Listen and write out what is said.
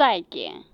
再见